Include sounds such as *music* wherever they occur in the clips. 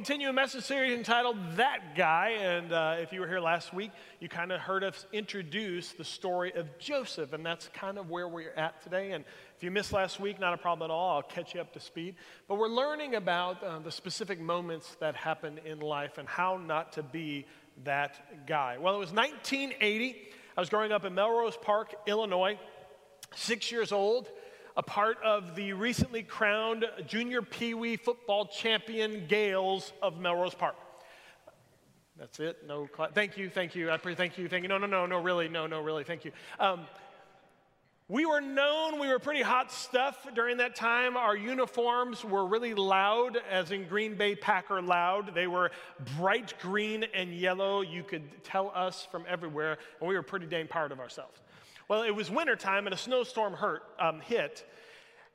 Continue a message series entitled That Guy. And uh, if you were here last week, you kind of heard us introduce the story of Joseph. And that's kind of where we're at today. And if you missed last week, not a problem at all. I'll catch you up to speed. But we're learning about uh, the specific moments that happen in life and how not to be that guy. Well, it was 1980. I was growing up in Melrose Park, Illinois, six years old, a part of the recently crowned junior Pee Wee football champion Gales of Melrose Park. That's it. No, cl- thank you, thank you. I pre- thank you, thank you. No, no, no, no, really, no, no, really, thank you. Um, we were known, we were pretty hot stuff during that time. Our uniforms were really loud, as in Green Bay Packer loud. They were bright green and yellow. You could tell us from everywhere, and we were pretty dang proud of ourselves. Well, it was wintertime, and a snowstorm hurt, um, hit.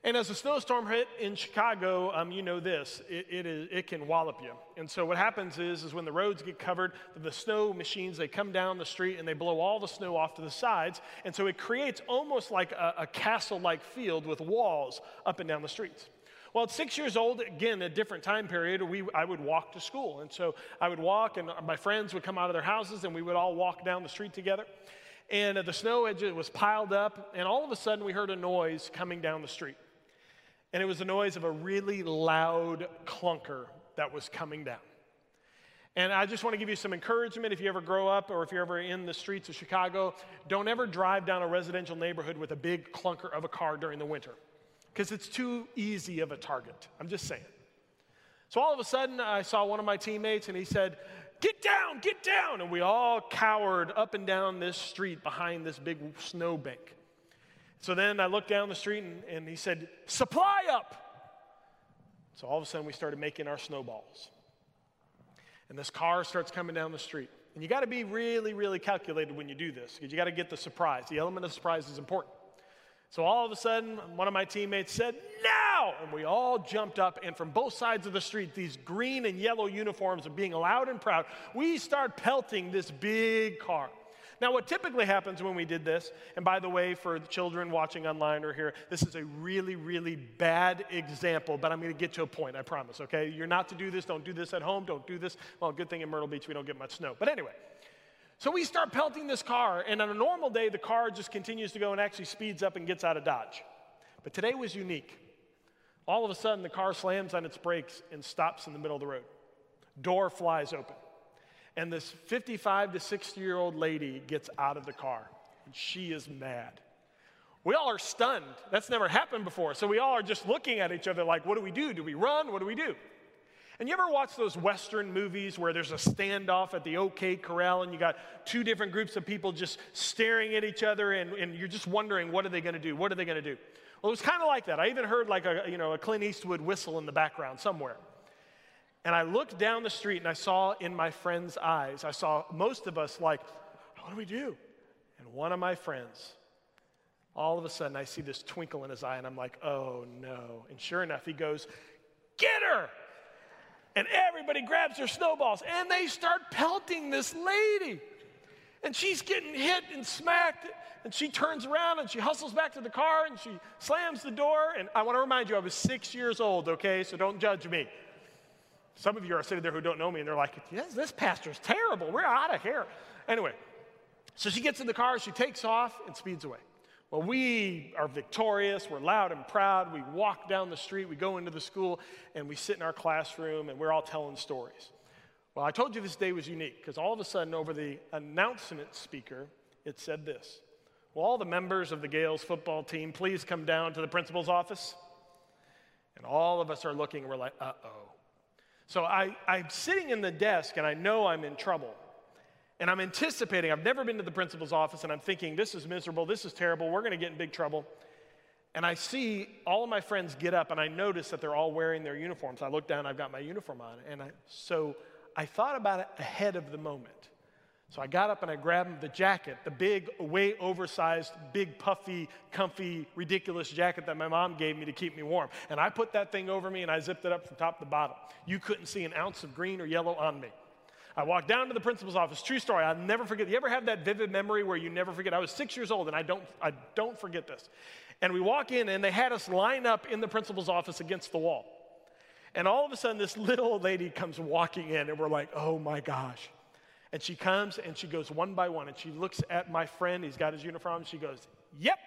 And as a snowstorm hit in Chicago, um, you know this, it, it, is, it can wallop you. And so what happens is, is when the roads get covered, the snow machines, they come down the street and they blow all the snow off to the sides. And so it creates almost like a, a castle-like field with walls up and down the streets. Well, at six years old, again, a different time period, we, I would walk to school. And so I would walk, and my friends would come out of their houses, and we would all walk down the street together. And the snow edge was piled up, and all of a sudden we heard a noise coming down the street and it was the noise of a really loud clunker that was coming down. And I just want to give you some encouragement if you ever grow up or if you're ever in the streets of Chicago, don't ever drive down a residential neighborhood with a big clunker of a car during the winter because it's too easy of a target. I'm just saying. So all of a sudden, I saw one of my teammates and he said, Get down, get down. And we all cowered up and down this street behind this big snowbank. So then I looked down the street and, and he said, Supply up. So all of a sudden we started making our snowballs. And this car starts coming down the street. And you got to be really, really calculated when you do this because you got to get the surprise. The element of surprise is important. So all of a sudden, one of my teammates said, Now! And we all jumped up, and from both sides of the street, these green and yellow uniforms of being loud and proud, we start pelting this big car. Now, what typically happens when we did this, and by the way, for the children watching online or here, this is a really, really bad example, but I'm going to get to a point, I promise, okay? You're not to do this. Don't do this at home. Don't do this. Well, good thing in Myrtle Beach we don't get much snow. But anyway, so we start pelting this car, and on a normal day, the car just continues to go and actually speeds up and gets out of Dodge. But today was unique. All of a sudden, the car slams on its brakes and stops in the middle of the road. Door flies open. And this 55 to 60 year old lady gets out of the car, and she is mad. We all are stunned. That's never happened before. So we all are just looking at each other like, what do we do? Do we run? What do we do? And you ever watch those Western movies where there's a standoff at the OK Corral and you got two different groups of people just staring at each other and, and you're just wondering, what are they going to do? What are they going to do? Well, it was kind of like that. I even heard like a, you know, a Clint Eastwood whistle in the background somewhere. And I looked down the street and I saw in my friend's eyes, I saw most of us like, what do we do? And one of my friends, all of a sudden, I see this twinkle in his eye and I'm like, oh no. And sure enough, he goes, get her! And everybody grabs their snowballs and they start pelting this lady. And she's getting hit and smacked. And she turns around and she hustles back to the car and she slams the door. And I want to remind you, I was six years old, okay? So don't judge me. Some of you are sitting there who don't know me and they're like, yes, this pastor's terrible. We're out of here. Anyway, so she gets in the car, she takes off and speeds away. We are victorious. We're loud and proud. We walk down the street, we go into the school, and we sit in our classroom and we're all telling stories. Well, I told you this day was unique because all of a sudden, over the announcement speaker, it said this Will all the members of the Gales football team please come down to the principal's office? And all of us are looking we're like, uh oh. So I, I'm sitting in the desk and I know I'm in trouble. And I'm anticipating, I've never been to the principal's office, and I'm thinking, this is miserable, this is terrible, we're gonna get in big trouble. And I see all of my friends get up, and I notice that they're all wearing their uniforms. I look down, I've got my uniform on. And I, so I thought about it ahead of the moment. So I got up and I grabbed the jacket, the big, way oversized, big, puffy, comfy, ridiculous jacket that my mom gave me to keep me warm. And I put that thing over me and I zipped it up from top to bottom. You couldn't see an ounce of green or yellow on me. I walked down to the principal's office. True story. I'll never forget. You ever have that vivid memory where you never forget? I was six years old and I don't, I don't forget this. And we walk in and they had us line up in the principal's office against the wall. And all of a sudden, this *laughs* little lady comes walking in and we're like, oh my gosh. And she comes and she goes one by one and she looks at my friend. He's got his uniform. She goes, Yep.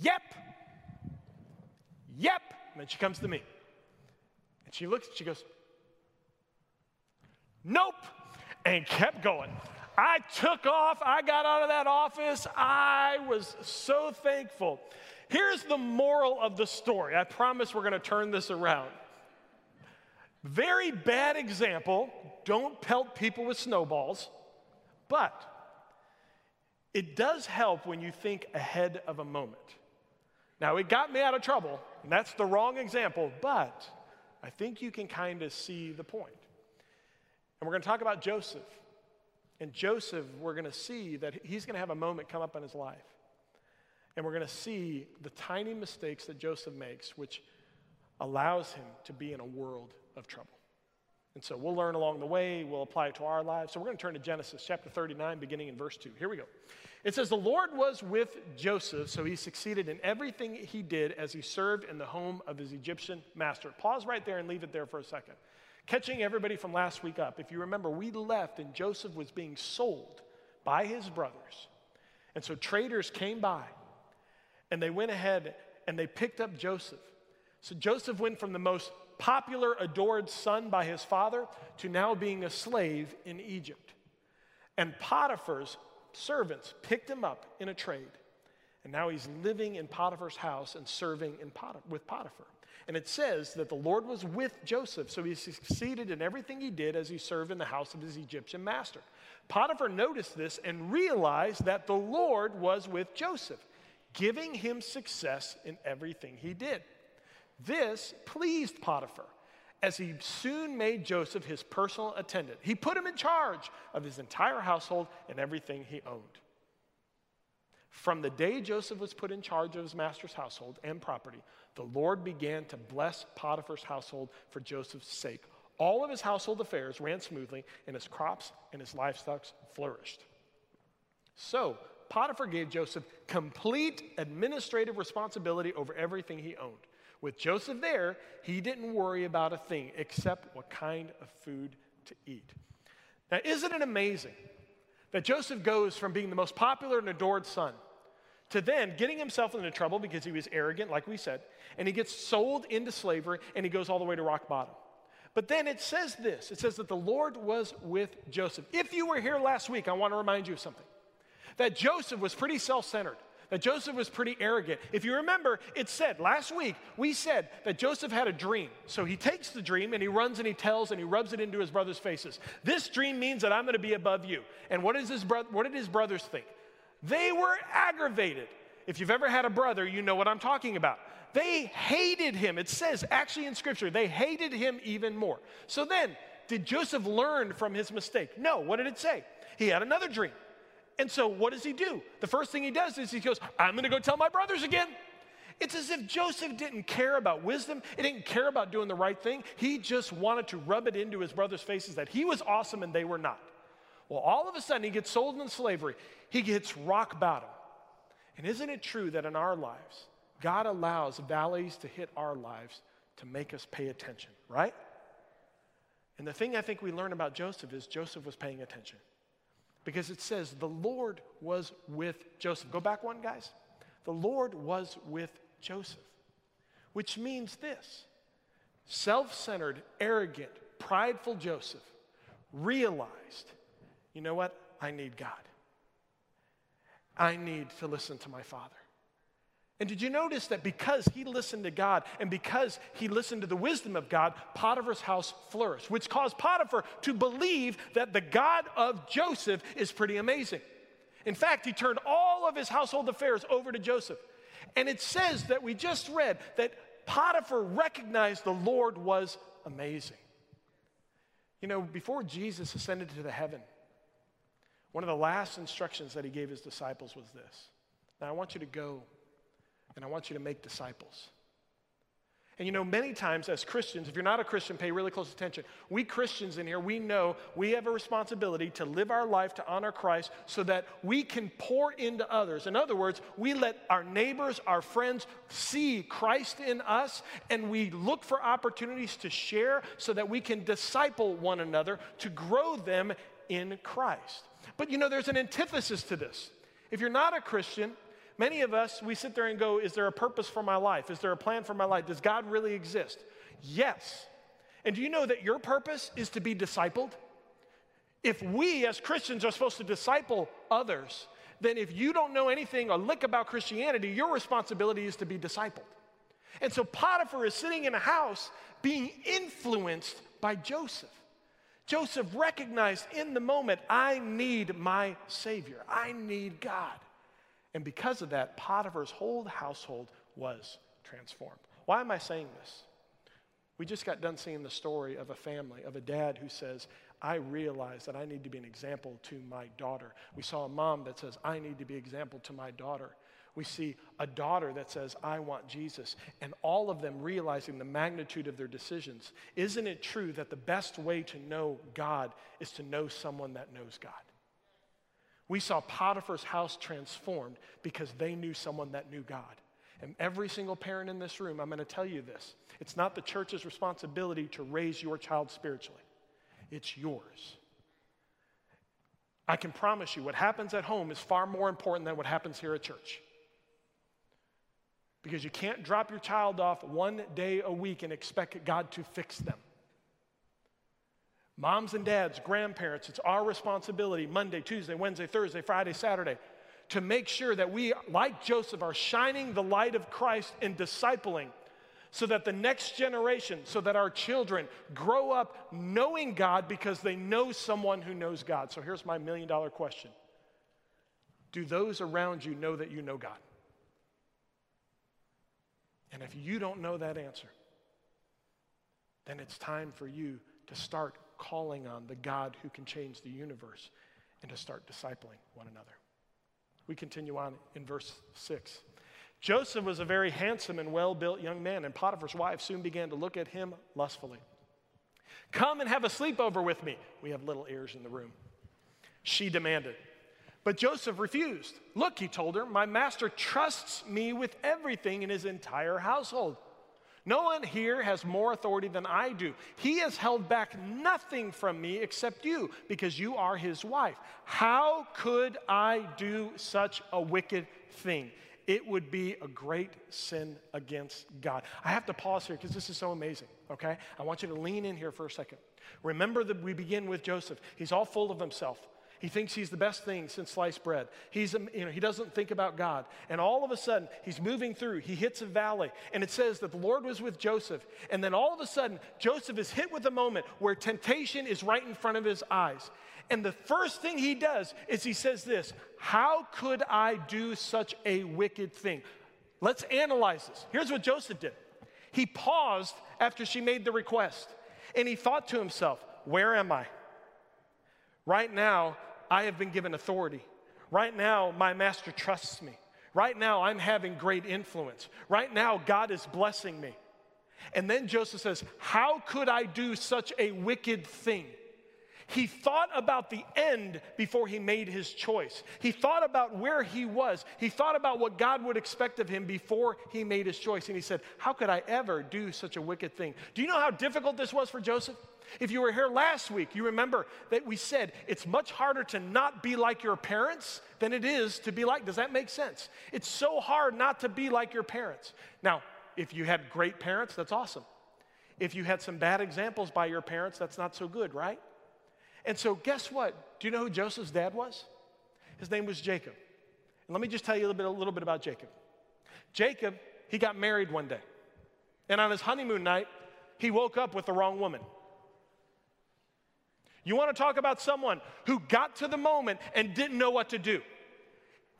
Yep. Yep. And then she comes to me. And she looks, she goes, Nope. And kept going. I took off. I got out of that office. I was so thankful. Here's the moral of the story. I promise we're going to turn this around. Very bad example. Don't pelt people with snowballs. But it does help when you think ahead of a moment. Now, it got me out of trouble, and that's the wrong example, but I think you can kind of see the point. And we're going to talk about Joseph. And Joseph, we're going to see that he's going to have a moment come up in his life. And we're going to see the tiny mistakes that Joseph makes, which allows him to be in a world of trouble. And so we'll learn along the way, we'll apply it to our lives. So we're going to turn to Genesis chapter 39, beginning in verse 2. Here we go. It says, The Lord was with Joseph, so he succeeded in everything he did as he served in the home of his Egyptian master. Pause right there and leave it there for a second. Catching everybody from last week up, if you remember, we left and Joseph was being sold by his brothers. And so traders came by and they went ahead and they picked up Joseph. So Joseph went from the most popular, adored son by his father to now being a slave in Egypt. And Potiphar's servants picked him up in a trade. And now he's living in Potiphar's house and serving with Potiphar. And it says that the Lord was with Joseph, so he succeeded in everything he did as he served in the house of his Egyptian master. Potiphar noticed this and realized that the Lord was with Joseph, giving him success in everything he did. This pleased Potiphar, as he soon made Joseph his personal attendant. He put him in charge of his entire household and everything he owned. From the day Joseph was put in charge of his master's household and property, the Lord began to bless Potiphar's household for Joseph's sake. All of his household affairs ran smoothly, and his crops and his livestock flourished. So, Potiphar gave Joseph complete administrative responsibility over everything he owned. With Joseph there, he didn't worry about a thing except what kind of food to eat. Now, isn't it amazing that Joseph goes from being the most popular and adored son to then getting himself into trouble because he was arrogant, like we said, and he gets sold into slavery and he goes all the way to rock bottom. But then it says this it says that the Lord was with Joseph. If you were here last week, I want to remind you of something that Joseph was pretty self centered. That Joseph was pretty arrogant. If you remember, it said last week, we said that Joseph had a dream. So he takes the dream and he runs and he tells and he rubs it into his brothers' faces. This dream means that I'm going to be above you. And what, is his bro- what did his brothers think? They were aggravated. If you've ever had a brother, you know what I'm talking about. They hated him. It says actually in scripture, they hated him even more. So then, did Joseph learn from his mistake? No. What did it say? He had another dream. And so, what does he do? The first thing he does is he goes, I'm going to go tell my brothers again. It's as if Joseph didn't care about wisdom. He didn't care about doing the right thing. He just wanted to rub it into his brothers' faces that he was awesome and they were not. Well, all of a sudden, he gets sold into slavery. He gets rock bottom. And isn't it true that in our lives, God allows valleys to hit our lives to make us pay attention, right? And the thing I think we learn about Joseph is Joseph was paying attention. Because it says the Lord was with Joseph. Go back one, guys. The Lord was with Joseph, which means this self centered, arrogant, prideful Joseph realized you know what? I need God. I need to listen to my Father. And did you notice that because he listened to God and because he listened to the wisdom of God, Potiphar's house flourished, which caused Potiphar to believe that the God of Joseph is pretty amazing. In fact, he turned all of his household affairs over to Joseph. And it says that we just read that Potiphar recognized the Lord was amazing. You know, before Jesus ascended to the heaven, one of the last instructions that he gave his disciples was this Now I want you to go and I want you to make disciples. And you know, many times as Christians, if you're not a Christian, pay really close attention. We Christians in here, we know we have a responsibility to live our life to honor Christ so that we can pour into others. In other words, we let our neighbors, our friends see Christ in us, and we look for opportunities to share so that we can disciple one another to grow them in Christ. But you know, there's an antithesis to this. If you're not a Christian, Many of us, we sit there and go, Is there a purpose for my life? Is there a plan for my life? Does God really exist? Yes. And do you know that your purpose is to be discipled? If we as Christians are supposed to disciple others, then if you don't know anything or lick about Christianity, your responsibility is to be discipled. And so Potiphar is sitting in a house being influenced by Joseph. Joseph recognized in the moment, I need my Savior, I need God. And because of that, Potiphar's whole household was transformed. Why am I saying this? We just got done seeing the story of a family, of a dad who says, I realize that I need to be an example to my daughter. We saw a mom that says, I need to be an example to my daughter. We see a daughter that says, I want Jesus, and all of them realizing the magnitude of their decisions. Isn't it true that the best way to know God is to know someone that knows God? We saw Potiphar's house transformed because they knew someone that knew God. And every single parent in this room, I'm going to tell you this it's not the church's responsibility to raise your child spiritually, it's yours. I can promise you, what happens at home is far more important than what happens here at church. Because you can't drop your child off one day a week and expect God to fix them. Moms and dads, grandparents, it's our responsibility Monday, Tuesday, Wednesday, Thursday, Friday, Saturday to make sure that we, like Joseph, are shining the light of Christ and discipling so that the next generation, so that our children grow up knowing God because they know someone who knows God. So here's my million dollar question Do those around you know that you know God? And if you don't know that answer, then it's time for you to start calling on the God who can change the universe and to start discipling one another. We continue on in verse 6. Joseph was a very handsome and well built young man, and Potiphar's wife soon began to look at him lustfully. Come and have a sleepover with me. We have little ears in the room. She demanded. But Joseph refused. Look, he told her, my master trusts me with everything in his entire household. No one here has more authority than I do. He has held back nothing from me except you, because you are his wife. How could I do such a wicked thing? It would be a great sin against God. I have to pause here because this is so amazing, okay? I want you to lean in here for a second. Remember that we begin with Joseph. He's all full of himself. He thinks he's the best thing since sliced bread. He's, um, you know, he doesn't think about God. And all of a sudden, he's moving through. He hits a valley, and it says that the Lord was with Joseph. And then all of a sudden, Joseph is hit with a moment where temptation is right in front of his eyes. And the first thing he does is he says this How could I do such a wicked thing? Let's analyze this. Here's what Joseph did he paused after she made the request, and he thought to himself, Where am I? Right now, I have been given authority. Right now, my master trusts me. Right now, I'm having great influence. Right now, God is blessing me. And then Joseph says, How could I do such a wicked thing? He thought about the end before he made his choice. He thought about where he was. He thought about what God would expect of him before he made his choice. And he said, How could I ever do such a wicked thing? Do you know how difficult this was for Joseph? If you were here last week, you remember that we said it's much harder to not be like your parents than it is to be like. Does that make sense? It's so hard not to be like your parents. Now, if you had great parents, that's awesome. If you had some bad examples by your parents, that's not so good, right? And so, guess what? Do you know who Joseph's dad was? His name was Jacob. And let me just tell you a little bit, a little bit about Jacob. Jacob, he got married one day. And on his honeymoon night, he woke up with the wrong woman. You want to talk about someone who got to the moment and didn't know what to do.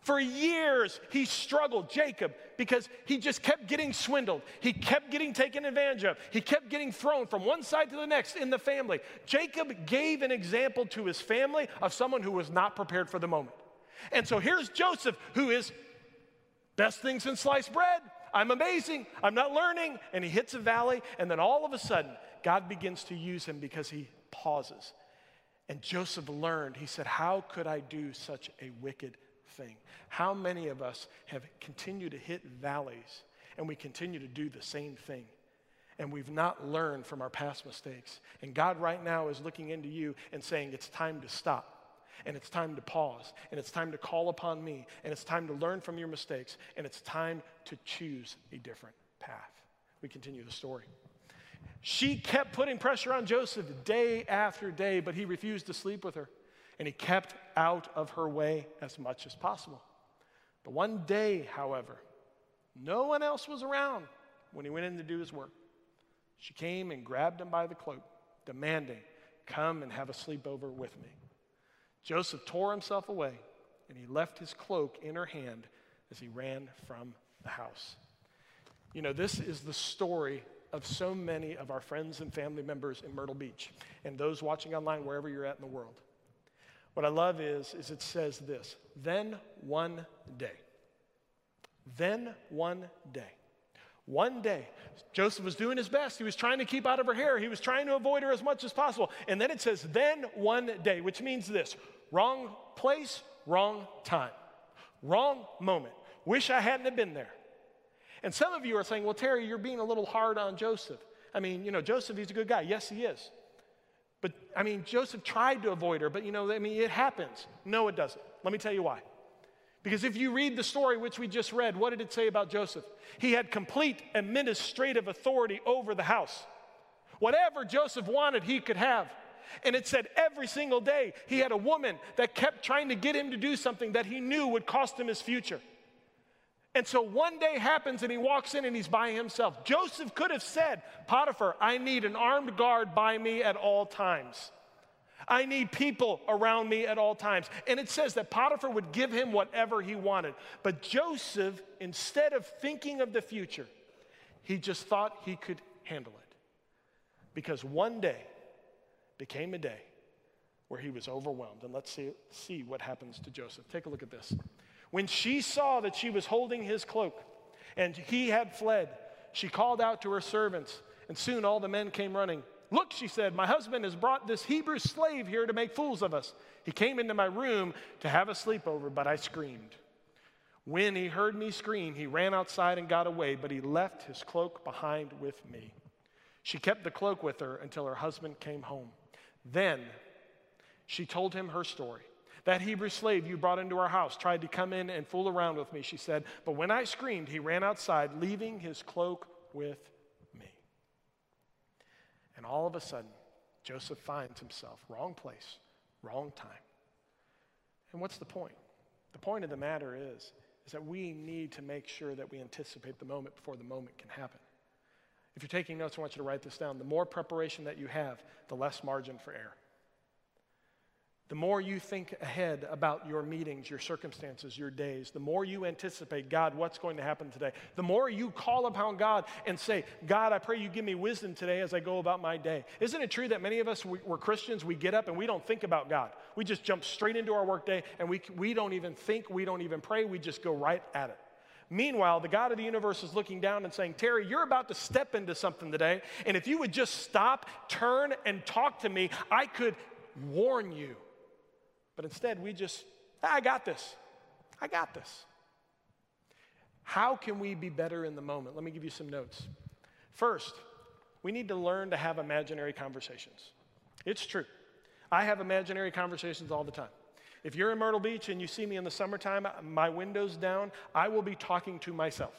For years, he struggled, Jacob, because he just kept getting swindled. He kept getting taken advantage of. He kept getting thrown from one side to the next in the family. Jacob gave an example to his family of someone who was not prepared for the moment. And so here's Joseph, who is best thing since sliced bread. I'm amazing. I'm not learning. And he hits a valley, and then all of a sudden, God begins to use him because he pauses. And Joseph learned, he said, How could I do such a wicked thing? How many of us have continued to hit valleys and we continue to do the same thing? And we've not learned from our past mistakes. And God right now is looking into you and saying, It's time to stop and it's time to pause, and it's time to call upon me, and it's time to learn from your mistakes, and it's time to choose a different path. We continue the story. She kept putting pressure on Joseph day after day, but he refused to sleep with her, and he kept out of her way as much as possible. But one day, however, no one else was around when he went in to do his work. She came and grabbed him by the cloak, demanding, Come and have a sleepover with me. Joseph tore himself away, and he left his cloak in her hand as he ran from the house. You know, this is the story of so many of our friends and family members in Myrtle Beach and those watching online wherever you're at in the world. What I love is, is it says this, then one day. Then one day. One day, Joseph was doing his best. He was trying to keep out of her hair. He was trying to avoid her as much as possible. And then it says, then one day, which means this wrong place, wrong time, wrong moment. Wish I hadn't have been there. And some of you are saying, well, Terry, you're being a little hard on Joseph. I mean, you know, Joseph, he's a good guy. Yes, he is. But, I mean, Joseph tried to avoid her, but, you know, I mean, it happens. No, it doesn't. Let me tell you why. Because if you read the story which we just read, what did it say about Joseph? He had complete administrative authority over the house. Whatever Joseph wanted, he could have. And it said every single day he had a woman that kept trying to get him to do something that he knew would cost him his future. And so one day happens and he walks in and he's by himself. Joseph could have said, Potiphar, I need an armed guard by me at all times. I need people around me at all times. And it says that Potiphar would give him whatever he wanted. But Joseph, instead of thinking of the future, he just thought he could handle it. Because one day, became a day where he was overwhelmed. And let's see, see what happens to Joseph. Take a look at this. When she saw that she was holding his cloak and he had fled, she called out to her servants, and soon all the men came running. Look, she said, my husband has brought this Hebrew slave here to make fools of us. He came into my room to have a sleepover, but I screamed. When he heard me scream, he ran outside and got away, but he left his cloak behind with me. She kept the cloak with her until her husband came home. Then she told him her story. That Hebrew slave you brought into our house tried to come in and fool around with me, she said. But when I screamed, he ran outside, leaving his cloak with me. And all of a sudden, Joseph finds himself wrong place, wrong time. And what's the point? The point of the matter is, is that we need to make sure that we anticipate the moment before the moment can happen. If you're taking notes, I want you to write this down. The more preparation that you have, the less margin for error. The more you think ahead about your meetings, your circumstances, your days, the more you anticipate, God, what's going to happen today? The more you call upon God and say, God, I pray you give me wisdom today as I go about my day. Isn't it true that many of us, we, are Christians, we get up and we don't think about God? We just jump straight into our workday and we, we don't even think, we don't even pray, we just go right at it. Meanwhile, the God of the universe is looking down and saying, Terry, you're about to step into something today. And if you would just stop, turn, and talk to me, I could warn you. But instead, we just, ah, I got this. I got this. How can we be better in the moment? Let me give you some notes. First, we need to learn to have imaginary conversations. It's true. I have imaginary conversations all the time. If you're in Myrtle Beach and you see me in the summertime, uh, my window's down, I will be talking to myself.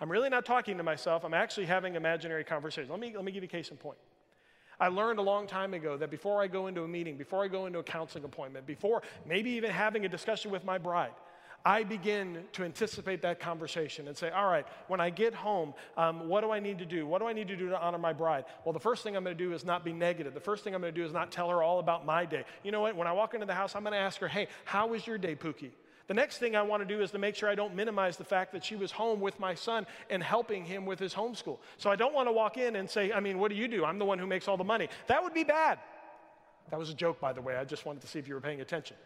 I'm really not talking to myself, I'm actually having imaginary conversations. Let me, let me give you a case in point. I learned a long time ago that before I go into a meeting, before I go into a counseling appointment, before maybe even having a discussion with my bride, I begin to anticipate that conversation and say, all right, when I get home, um, what do I need to do? What do I need to do to honor my bride? Well, the first thing I'm going to do is not be negative. The first thing I'm going to do is not tell her all about my day. You know what? When I walk into the house, I'm going to ask her, hey, how was your day, Pookie? The next thing I want to do is to make sure I don't minimize the fact that she was home with my son and helping him with his homeschool. So I don't want to walk in and say, I mean, what do you do? I'm the one who makes all the money. That would be bad. That was a joke, by the way. I just wanted to see if you were paying attention.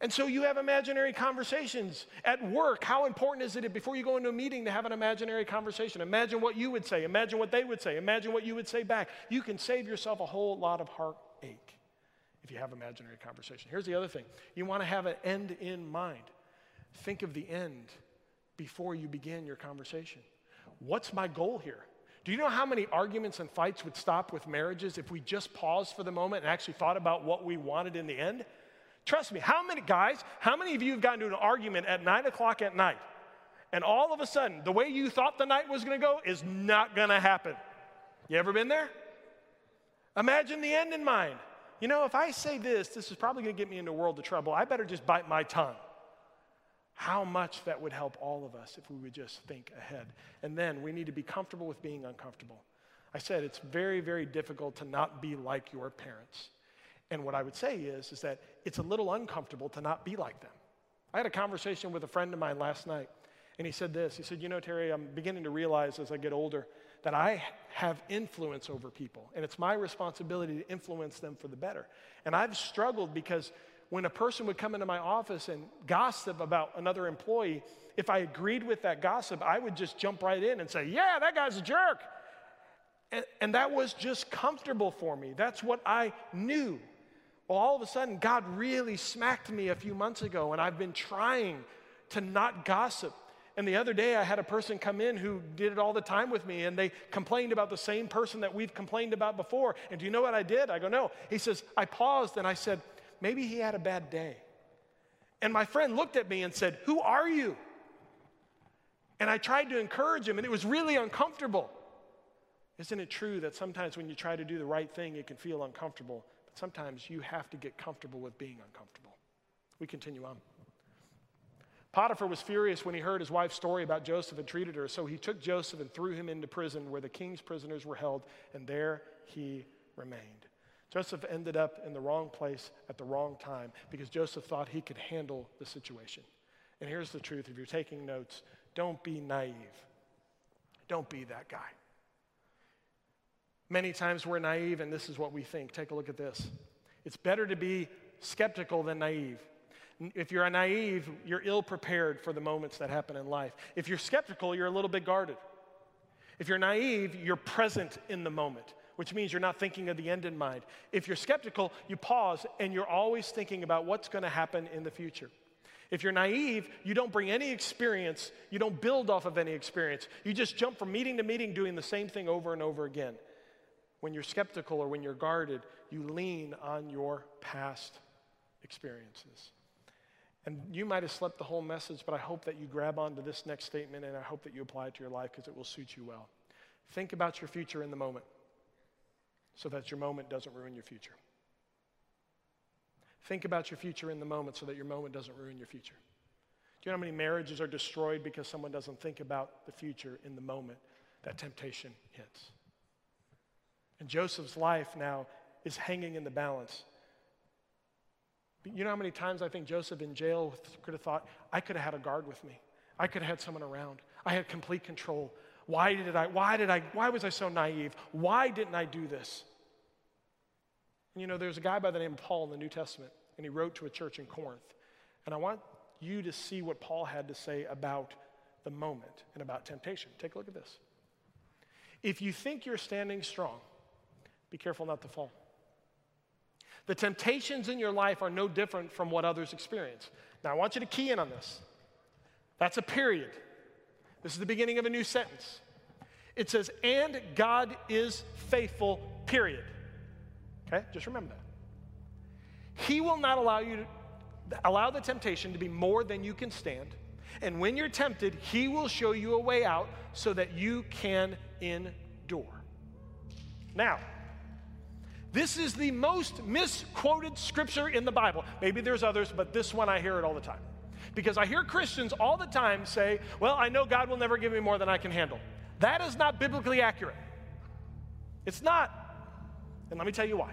And so you have imaginary conversations at work. How important is it before you go into a meeting to have an imaginary conversation? Imagine what you would say, imagine what they would say, imagine what you would say back. You can save yourself a whole lot of heartache if you have imaginary conversation. Here's the other thing you want to have an end in mind. Think of the end before you begin your conversation. What's my goal here? Do you know how many arguments and fights would stop with marriages if we just paused for the moment and actually thought about what we wanted in the end? Trust me, how many guys, how many of you have gotten into an argument at nine o'clock at night? And all of a sudden, the way you thought the night was gonna go is not gonna happen. You ever been there? Imagine the end in mind. You know, if I say this, this is probably gonna get me into a world of trouble. I better just bite my tongue. How much that would help all of us if we would just think ahead. And then we need to be comfortable with being uncomfortable. I said it's very, very difficult to not be like your parents. And what I would say is, is that it's a little uncomfortable to not be like them. I had a conversation with a friend of mine last night, and he said this. He said, You know, Terry, I'm beginning to realize as I get older that I have influence over people, and it's my responsibility to influence them for the better. And I've struggled because when a person would come into my office and gossip about another employee, if I agreed with that gossip, I would just jump right in and say, Yeah, that guy's a jerk. And, and that was just comfortable for me. That's what I knew. Well, all of a sudden, God really smacked me a few months ago, and I've been trying to not gossip. And the other day, I had a person come in who did it all the time with me, and they complained about the same person that we've complained about before. And do you know what I did? I go, No. He says, I paused and I said, Maybe he had a bad day. And my friend looked at me and said, Who are you? And I tried to encourage him, and it was really uncomfortable. Isn't it true that sometimes when you try to do the right thing, it can feel uncomfortable? But sometimes you have to get comfortable with being uncomfortable. We continue on. Potiphar was furious when he heard his wife's story about Joseph and treated her, so he took Joseph and threw him into prison where the king's prisoners were held, and there he remained. Joseph ended up in the wrong place at the wrong time because Joseph thought he could handle the situation. And here's the truth if you're taking notes, don't be naive. Don't be that guy. Many times we're naive, and this is what we think. Take a look at this. It's better to be skeptical than naive. If you're naive, you're ill prepared for the moments that happen in life. If you're skeptical, you're a little bit guarded. If you're naive, you're present in the moment, which means you're not thinking of the end in mind. If you're skeptical, you pause and you're always thinking about what's going to happen in the future. If you're naive, you don't bring any experience, you don't build off of any experience. You just jump from meeting to meeting doing the same thing over and over again. When you're skeptical or when you're guarded, you lean on your past experiences. And you might have slept the whole message, but I hope that you grab onto this next statement and I hope that you apply it to your life because it will suit you well. Think about your future in the moment so that your moment doesn't ruin your future. Think about your future in the moment so that your moment doesn't ruin your future. Do you know how many marriages are destroyed because someone doesn't think about the future in the moment that temptation hits? And Joseph's life now is hanging in the balance. You know how many times I think Joseph in jail could have thought, I could have had a guard with me. I could have had someone around. I had complete control. Why did I, why did I, why was I so naive? Why didn't I do this? And you know, there's a guy by the name of Paul in the New Testament, and he wrote to a church in Corinth. And I want you to see what Paul had to say about the moment and about temptation. Take a look at this. If you think you're standing strong, be careful not to fall. The temptations in your life are no different from what others experience. Now, I want you to key in on this. That's a period. This is the beginning of a new sentence. It says, and God is faithful, period. Okay? Just remember that. He will not allow you to allow the temptation to be more than you can stand. And when you're tempted, He will show you a way out so that you can endure. Now, this is the most misquoted scripture in the Bible. Maybe there's others, but this one I hear it all the time. Because I hear Christians all the time say, Well, I know God will never give me more than I can handle. That is not biblically accurate. It's not. And let me tell you why.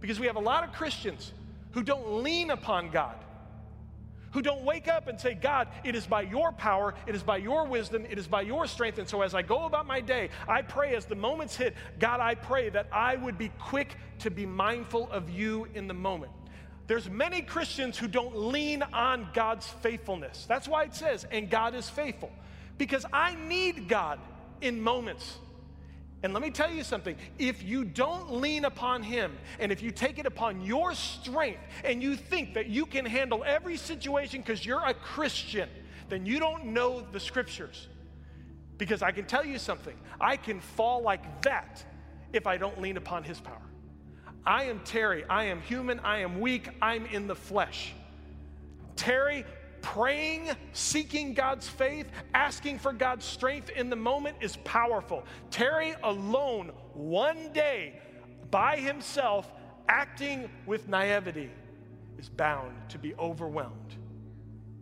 Because we have a lot of Christians who don't lean upon God, who don't wake up and say, God, it is by your power, it is by your wisdom, it is by your strength. And so as I go about my day, I pray as the moments hit, God, I pray that I would be quick to be mindful of you in the moment. There's many Christians who don't lean on God's faithfulness. That's why it says, and God is faithful. Because I need God in moments. And let me tell you something if you don't lean upon Him, and if you take it upon your strength, and you think that you can handle every situation because you're a Christian, then you don't know the scriptures. Because I can tell you something I can fall like that if I don't lean upon His power. I am Terry. I am human. I am weak. I'm in the flesh. Terry, praying, seeking God's faith, asking for God's strength in the moment is powerful. Terry alone, one day, by himself, acting with naivety, is bound to be overwhelmed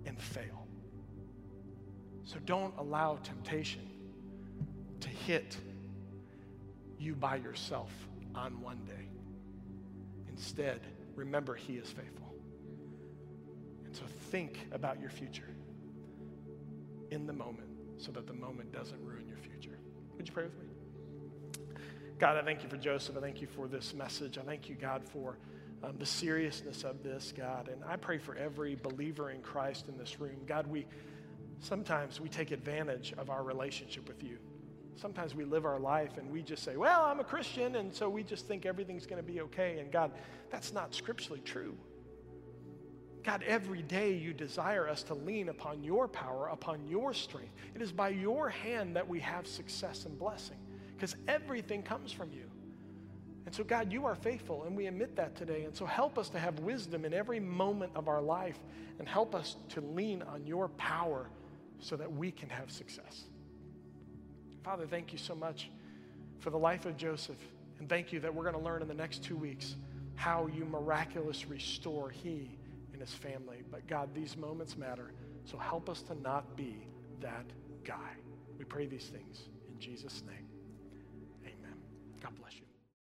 and fail. So don't allow temptation to hit you by yourself on one day. Instead, remember He is faithful. Think about your future in the moment so that the moment doesn't ruin your future. Would you pray with me? God, I thank you for Joseph. I thank you for this message. I thank you, God, for um, the seriousness of this, God. And I pray for every believer in Christ in this room. God, we sometimes we take advantage of our relationship with you. Sometimes we live our life and we just say, well, I'm a Christian, and so we just think everything's going to be okay. And God, that's not scripturally true. God, every day you desire us to lean upon your power, upon your strength. It is by your hand that we have success and blessing because everything comes from you. And so, God, you are faithful, and we admit that today. And so, help us to have wisdom in every moment of our life and help us to lean on your power so that we can have success. Father, thank you so much for the life of Joseph. And thank you that we're going to learn in the next two weeks how you miraculously restore he and his family. But God, these moments matter. So help us to not be that guy. We pray these things in Jesus' name.